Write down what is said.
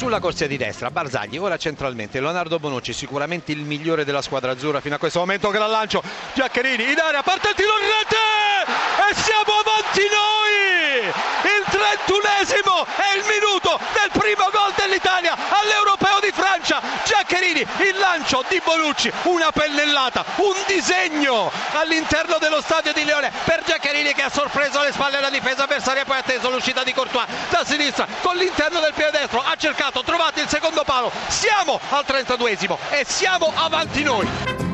sulla corsia di destra Barzagli, ora centralmente Leonardo Bonucci, sicuramente il migliore della squadra azzurra fino a questo momento, gran lancio, Giaccherini in area, parte il tiro in rete e siamo avanti noi! Il trentunesimo è il minuto del primo gol dell'Italia Francia, Giaccherini, il lancio di Bonucci, una pennellata, un disegno all'interno dello stadio di Leone per Giaccherini che ha sorpreso alle spalle la difesa avversaria, poi ha atteso l'uscita di Courtois da sinistra con l'interno del piede destro, ha cercato, trovato il secondo palo, siamo al 32esimo e siamo avanti noi.